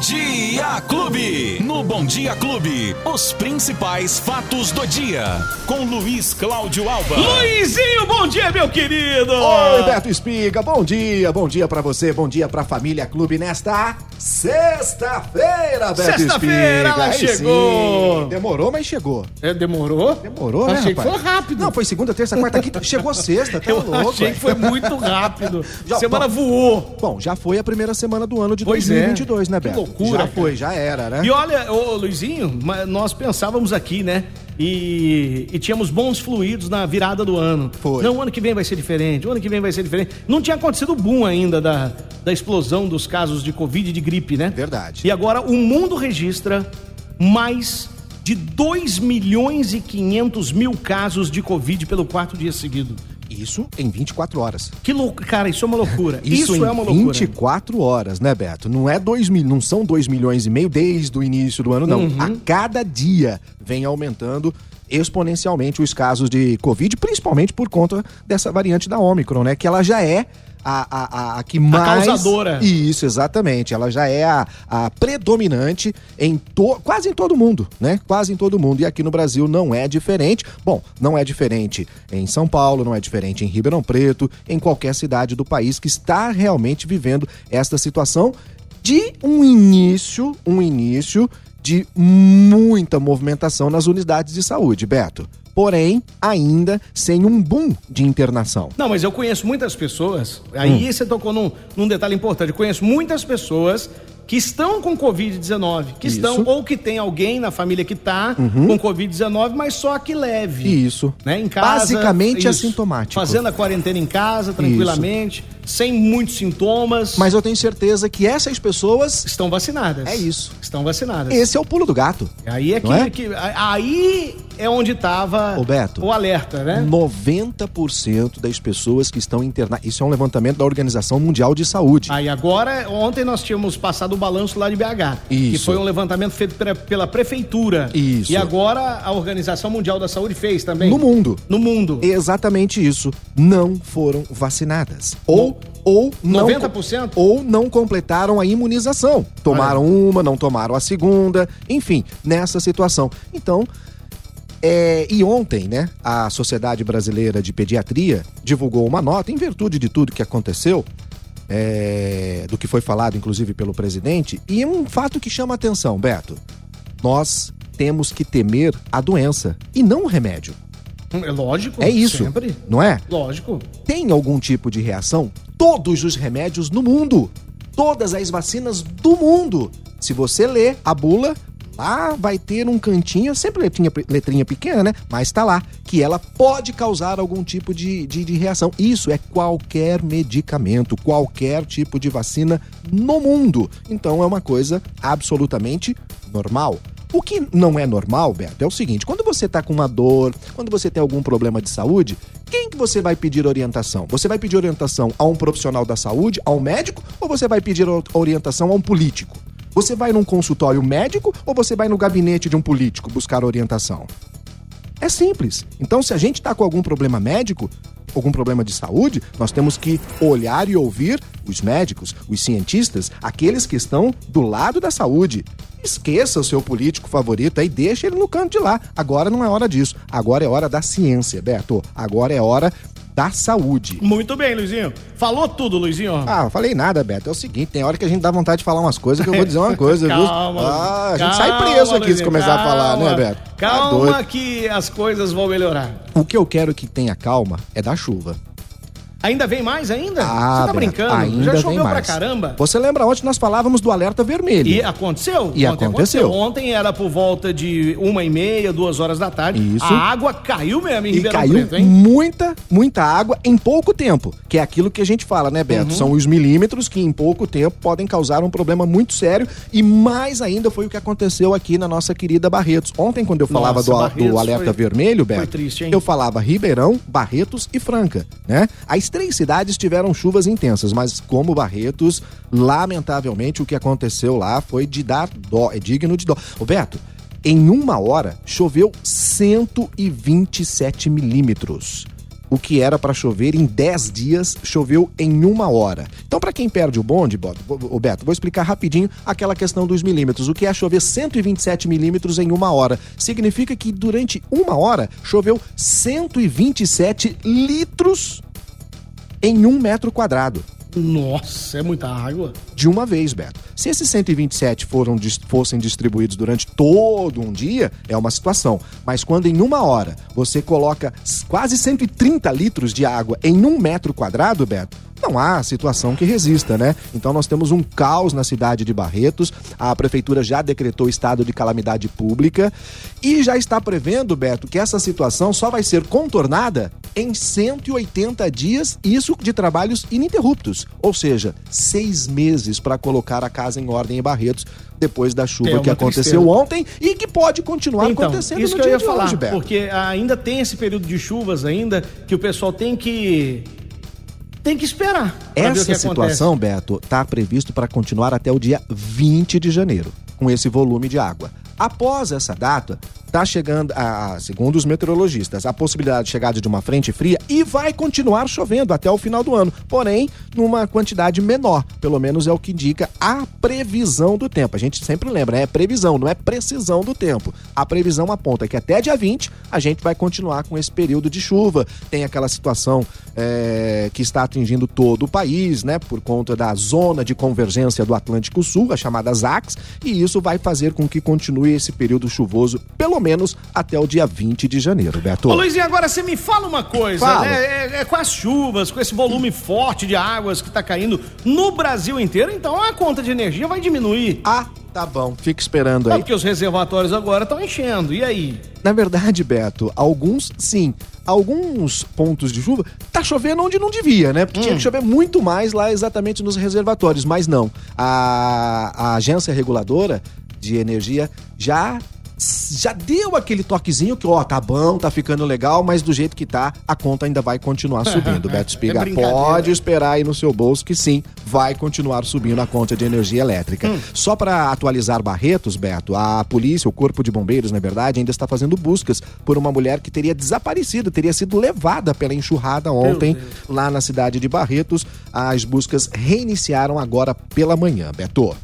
Dia Clube. No Bom Dia Clube, os principais fatos do dia. Com Luiz Cláudio Alba. Luizinho, bom dia, meu querido! Oi, Beto Espiga, bom dia, bom dia pra você, bom dia pra Família Clube nesta sexta-feira, Beto Sexta-feira, ela Aí chegou. sim. Demorou, mas chegou. É, demorou? Demorou, né, Achei que rapaz? foi rápido. Não, foi segunda, terça, quarta, quinta, chegou sexta, tá Eu louco. achei que foi muito rápido. Já- Semana bom. voou. Bom, já foi a primeira semana do ano de Pois 2022, é. né, Que Beto? Loucura, Já foi, já era, né? E olha, ô Luizinho, nós pensávamos aqui, né? E, e tínhamos bons fluidos na virada do ano. Foi. Não, o ano que vem vai ser diferente, o ano que vem vai ser diferente. Não tinha acontecido o boom ainda da, da explosão dos casos de Covid e de gripe, né? Verdade. E agora o mundo registra mais de 2 milhões e 500 mil casos de Covid pelo quarto dia seguido. Isso em 24 horas. Que louco, cara, isso é uma loucura. Isso, em é uma loucura. 24 horas, né, Beto? Não é dois mil, não são 2 milhões e meio desde o início do ano, não. Uhum. A cada dia vem aumentando exponencialmente os casos de Covid, principalmente por conta dessa variante da Ômicron, né? Que ela já é a, a, a, a que mais. causadora. Isso, exatamente. Ela já é a, a predominante em to... quase em todo mundo, né? Quase em todo mundo. E aqui no Brasil não é diferente. Bom, não é diferente em São Paulo, não é diferente em Ribeirão Preto, em qualquer cidade do país que está realmente vivendo esta situação de um início, um início de muita movimentação nas unidades de saúde, Beto. Porém, ainda sem um boom de internação. Não, mas eu conheço muitas pessoas. Aí Hum. você tocou num, num detalhe importante. Eu conheço muitas pessoas que estão com Covid-19, que Isso. Uhum. estão ou que tem alguém na família que está com Covid-19, mas só que leve. Isso. Né, em casa, Basicamente isso. assintomático. Fazendo a quarentena em casa, tranquilamente, sem muitos sintomas. Mas eu tenho certeza que essas pessoas. estão vacinadas. É isso. Estão vacinadas. Esse é o pulo do gato. Aí é que, é? que- aí é onde estava o alerta, né? 90% das pessoas que estão internadas. Isso é um levantamento da Organização Mundial de Saúde. Aí agora, ontem nós tínhamos passado o balanço lá de BH. Que Isso. foi um levantamento feito pela, pela prefeitura. Isso. E agora a Organização Mundial da Saúde fez também. No mundo. No mundo. Exatamente isso. Não foram vacinadas. Ou, ou não. 90%? Ou não completaram a imunização. Tomaram uma, não tomaram a segunda. Enfim, nessa situação. Então. é, e ontem, né, a Sociedade Brasileira de Pediatria divulgou uma nota, em virtude de tudo que aconteceu, é, do que foi falado, inclusive, pelo presidente, e um fato que chama atenção, Beto. Nós temos que temer a doença e não o remédio. É lógico. É isso. Sempre. Não é? Lógico. Tem algum tipo de reação? Todos os remédios no mundo. Todas as vacinas do mundo. Se você ler a bula, lá vai ter um cantinho, sempre letrinha, letrinha pequena, né? Mas tá lá, que ela pode causar algum tipo de, de, de reação. Isso é qualquer medicamento, qualquer tipo de vacina no mundo. Então é uma coisa absolutamente normal. O que não é normal, Beto, é o seguinte: quando você tá com uma dor, quando você tem algum problema de saúde, quem que você vai pedir orientação? Você vai pedir orientação a um profissional da saúde, a um médico, ou você vai pedir orientação a um político? Você vai num consultório médico ou você vai no gabinete de um político buscar orientação? É simples. Então, se a gente está com algum problema médico, algum problema de saúde, nós temos que olhar e ouvir os médicos, os cientistas, aqueles que estão do lado da saúde. Esqueça o seu político favorito aí, deixa ele no canto de lá. Agora não é hora disso. Agora é hora da ciência, Beto. Agora é hora da saúde. Muito bem, Luizinho. Falou tudo, Luizinho. Ah, não falei nada, Beto. É o seguinte, tem hora que a gente dá vontade de falar umas coisas que eu vou dizer uma coisa, viu? Calma, Ah, a gente calma, sai preso aqui se Luizinho, começar a falar, calma. né, Beto? Tá Calma doido. que as coisas vão melhorar. O que eu quero que tenha calma é da chuva. Ainda vem mais ainda? Ah, Você tá brincando? Ainda Já choveu pra caramba. Você lembra ontem nós falávamos do alerta vermelho? E aconteceu? E Ontem aconteceu. Ontem era por volta de uma e meia, duas horas da tarde. Isso. A água caiu mesmo em E Ribeirão caiu Preto, hein? muita, muita água em pouco tempo. Que é aquilo que a gente fala, né, Uhum. Beto? São os milímetros que em pouco tempo podem causar um problema muito sério. E mais ainda foi o que aconteceu aqui na nossa querida Barretos. Ontem, quando eu falava Nossa, do, do alerta foi- vermelho, foi Beto, triste, hein? eu falava Ribeirão, Barretos e Franca, né? Três cidades tiveram chuvas intensas, mas como Barretos, lamentavelmente o que aconteceu lá foi de dar dó, é digno de dó. Ô Beto, em uma hora choveu 127 milímetros. o que era para chover em 10 dias, choveu em uma hora. Então, para quem perde o bonde, Beto, vou explicar rapidinho aquela questão dos milímetros. O que é chover 127 milímetros em uma hora? Significa que durante uma hora choveu 127 litros em um metro quadrado. Nossa, é muita água. De uma vez, Beto. Se esses 127 foram, fossem distribuídos durante todo um dia, é uma situação. Mas quando em uma hora você coloca quase 130 litros de água em um metro quadrado, Beto, não há situação que resista, né? Então nós temos um caos na cidade de Barretos. A prefeitura já decretou estado de calamidade pública e já está prevendo, Beto, que essa situação só vai ser contornada em 180 dias, isso de trabalhos ininterruptos. Ou seja, seis meses para colocar a casa em ordem em Barretos depois da chuva é que aconteceu tristeza. ontem e que pode continuar então, acontecendo isso no que dia eu ia falar, hoje, Beto. Porque ainda tem esse período de chuvas ainda que o pessoal tem que tem que esperar. Essa situação, acontece. Beto, está previsto para continuar até o dia 20 de janeiro, com esse volume de água. Após essa data, está chegando, a, segundo os meteorologistas, a possibilidade de chegada de uma frente fria e vai continuar chovendo até o final do ano, porém numa quantidade menor, pelo menos é o que indica a previsão do tempo. A gente sempre lembra, é previsão, não é precisão do tempo. A previsão aponta que até dia 20 a gente vai continuar com esse período de chuva. Tem aquela situação é, que está atingindo todo o país, né, por conta da zona de convergência do Atlântico Sul, a chamada ZAX, e isso vai fazer com que continue esse período chuvoso, pelo menos até o dia 20 de janeiro, Beto. Ô Luizinho, agora você me fala uma coisa, fala. né? É, é, com as chuvas, com esse volume forte de águas que está caindo no Brasil inteiro, então a conta de energia vai diminuir. Ah, Tá bom, fica esperando aí. porque os reservatórios agora estão enchendo, e aí? Na verdade, Beto, alguns sim. Alguns pontos de chuva tá chovendo onde não devia, né? Porque hum. tinha que chover muito mais lá exatamente nos reservatórios, mas não. A, a agência reguladora de energia já já deu aquele toquezinho que, ó, tá bom, tá ficando legal, mas do jeito que tá, a conta ainda vai continuar subindo. Beto Espiga, é pode esperar aí no seu bolso que sim, vai continuar subindo a conta de energia elétrica. Hum. Só para atualizar Barretos, Beto, a polícia, o corpo de bombeiros, na verdade, ainda está fazendo buscas por uma mulher que teria desaparecido, teria sido levada pela enxurrada ontem lá na cidade de Barretos. As buscas reiniciaram agora pela manhã, Beto.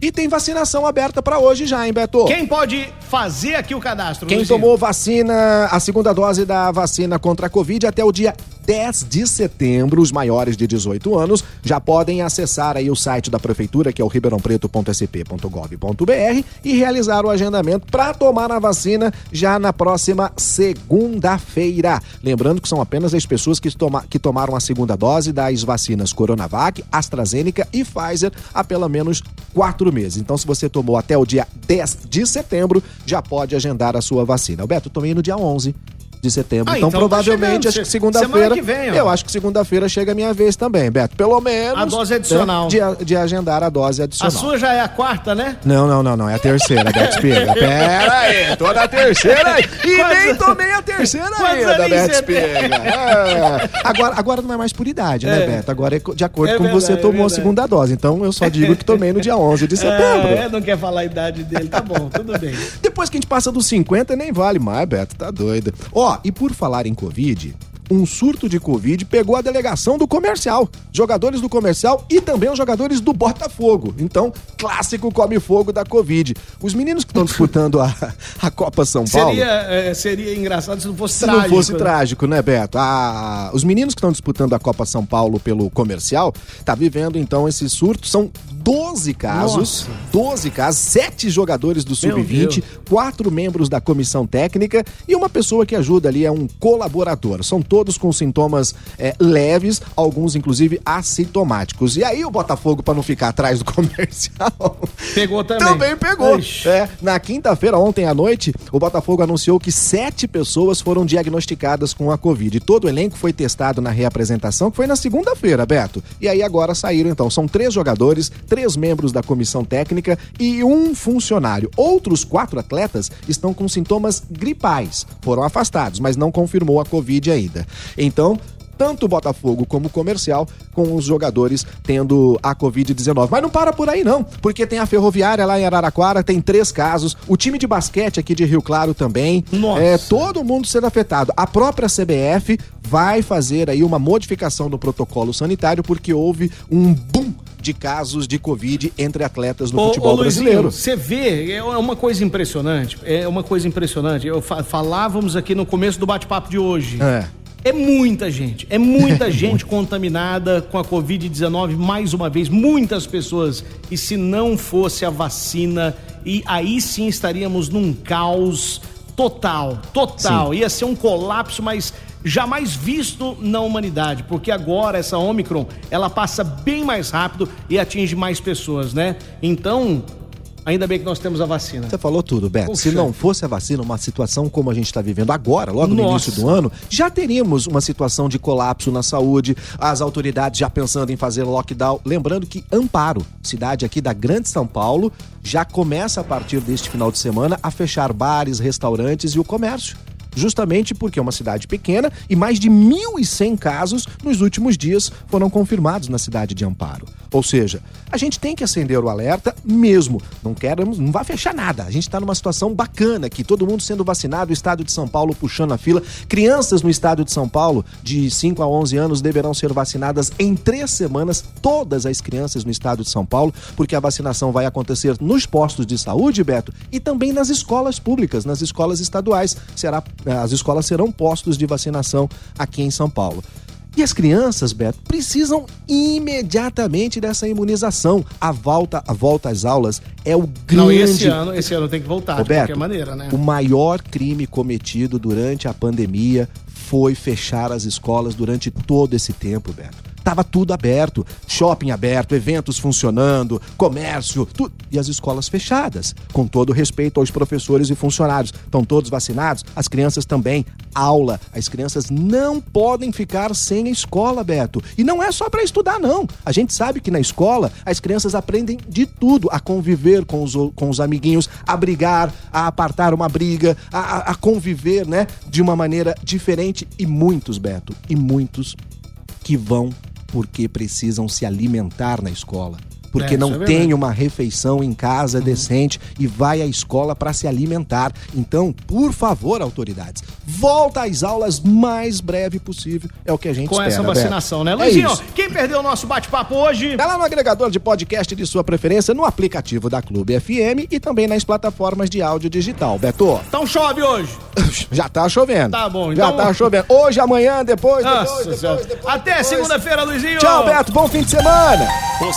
E tem vacinação aberta para hoje já, hein, Beto? Quem pode fazer aqui o cadastro? Quem Luizinho? tomou vacina, a segunda dose da vacina contra a Covid até o dia 10 de setembro, os maiores de 18 anos já podem acessar aí o site da prefeitura, que é o ribeirãopreto.sp.gov.br e realizar o agendamento para tomar a vacina já na próxima segunda-feira. Lembrando que são apenas as pessoas que, toma, que tomaram a segunda dose das vacinas Coronavac, AstraZeneca e Pfizer há pelo menos quatro meses. Então, se você tomou até o dia 10 de setembro, já pode agendar a sua vacina. Alberto, tomei no dia 11 de setembro. Ah, então, então, tá provavelmente, tá acho que segunda-feira. Eu acho que segunda-feira chega a minha vez também, Beto. Pelo menos. A dose adicional. Né, de, de, agendar a dose adicional. A sua já é a quarta, né? Não, não, não, não. É a terceira, Beto Espiga. Pera aí, tô na terceira aí. E Quantos... nem tomei a terceira ainda, Beto Espiga. É. Agora, agora não é mais por idade, né, é. Beto? Agora é de acordo é com verdade, você é tomou a segunda dose. Então eu só digo que tomei no dia 11 de setembro. É, não quer falar a idade dele. Tá bom, tudo bem. Depois que a gente passa dos 50, nem vale mais, Beto. Tá doido. Ó, Ó, e por falar em Covid, um surto de Covid pegou a delegação do comercial, jogadores do comercial e também os jogadores do Botafogo. Então, clássico come fogo da Covid. Os meninos que estão disputando a, a Copa São Paulo. Seria, é, seria engraçado se não fosse se trágico. Se não fosse né? trágico, né, Beto? A, os meninos que estão disputando a Copa São Paulo pelo comercial tá vivendo então esse surto. São 12 casos, Nossa. 12 casos, 7 jogadores do Sub-20, 4 membros da comissão técnica e uma pessoa que ajuda ali, é um colaborador. São todos com sintomas é, leves, alguns inclusive assintomáticos. E aí o Botafogo, para não ficar atrás do comercial, pegou também. Também pegou. É, na quinta-feira, ontem à noite, o Botafogo anunciou que sete pessoas foram diagnosticadas com a Covid. Todo o elenco foi testado na reapresentação, que foi na segunda-feira, Beto. E aí agora saíram, então, são três jogadores, três membros da comissão técnica e um funcionário. Outros quatro atletas estão com sintomas gripais. Foram afastados, mas não confirmou a Covid ainda. Então, tanto o Botafogo como o comercial, com os jogadores tendo a Covid-19. Mas não para por aí, não, porque tem a Ferroviária lá em Araraquara, tem três casos, o time de basquete aqui de Rio Claro também. Nossa. É, todo mundo sendo afetado. A própria CBF vai fazer aí uma modificação no protocolo sanitário, porque houve um boom de casos de Covid entre atletas no ô, futebol ô, brasileiro. Você vê, é uma coisa impressionante. É uma coisa impressionante. Eu falávamos aqui no começo do bate-papo de hoje. É. É muita gente, é muita gente contaminada com a Covid-19, mais uma vez, muitas pessoas. E se não fosse a vacina, e aí sim estaríamos num caos total, total. Sim. Ia ser um colapso, mas jamais visto na humanidade, porque agora essa Omicron, ela passa bem mais rápido e atinge mais pessoas, né? Então, Ainda bem que nós temos a vacina. Você falou tudo, Beto. Puxa. Se não fosse a vacina, uma situação como a gente está vivendo agora, logo Nossa. no início do ano, já teríamos uma situação de colapso na saúde, as autoridades já pensando em fazer lockdown. Lembrando que Amparo, cidade aqui da Grande São Paulo, já começa a partir deste final de semana a fechar bares, restaurantes e o comércio justamente porque é uma cidade pequena e mais de 1.100 casos nos últimos dias foram confirmados na cidade de Amparo. Ou seja, a gente tem que acender o alerta mesmo. Não queremos, não vai fechar nada. A gente está numa situação bacana aqui, todo mundo sendo vacinado, o estado de São Paulo puxando a fila. Crianças no estado de São Paulo de 5 a 11 anos deverão ser vacinadas em três semanas, todas as crianças no estado de São Paulo, porque a vacinação vai acontecer nos postos de saúde, Beto, e também nas escolas públicas, nas escolas estaduais. Será as escolas serão postos de vacinação aqui em São Paulo. E as crianças, Beto, precisam imediatamente dessa imunização. A volta, a volta às aulas é o grande. Não, esse ano, esse ano tem que voltar Roberto, de qualquer maneira, né? O maior crime cometido durante a pandemia foi fechar as escolas durante todo esse tempo, Beto. Tava tudo aberto, shopping aberto, eventos funcionando, comércio. E as escolas fechadas. Com todo respeito aos professores e funcionários. Estão todos vacinados? As crianças também. Aula. As crianças não podem ficar sem a escola, Beto. E não é só para estudar, não. A gente sabe que na escola as crianças aprendem de tudo: a conviver com os, com os amiguinhos, a brigar, a apartar uma briga, a, a conviver, né? De uma maneira diferente. E muitos, Beto, e muitos que vão porque precisam se alimentar na escola. Porque é, não é tem uma refeição em casa uhum. decente e vai à escola para se alimentar. Então, por favor, autoridades, volta às aulas mais breve possível. É o que a gente Com espera. Com essa vacinação, Beto. né? É Luizinho, é quem perdeu o nosso bate-papo hoje? Tá lá no agregador de podcast de sua preferência, no aplicativo da Clube FM e também nas plataformas de áudio digital. Beto. Então chove hoje. Já tá chovendo. Tá bom, então. Já tá chovendo. Hoje, amanhã, depois, Nossa depois, depois, depois, Até segunda-feira, Luizinho. Tchau, Beto. Bom fim de semana. Os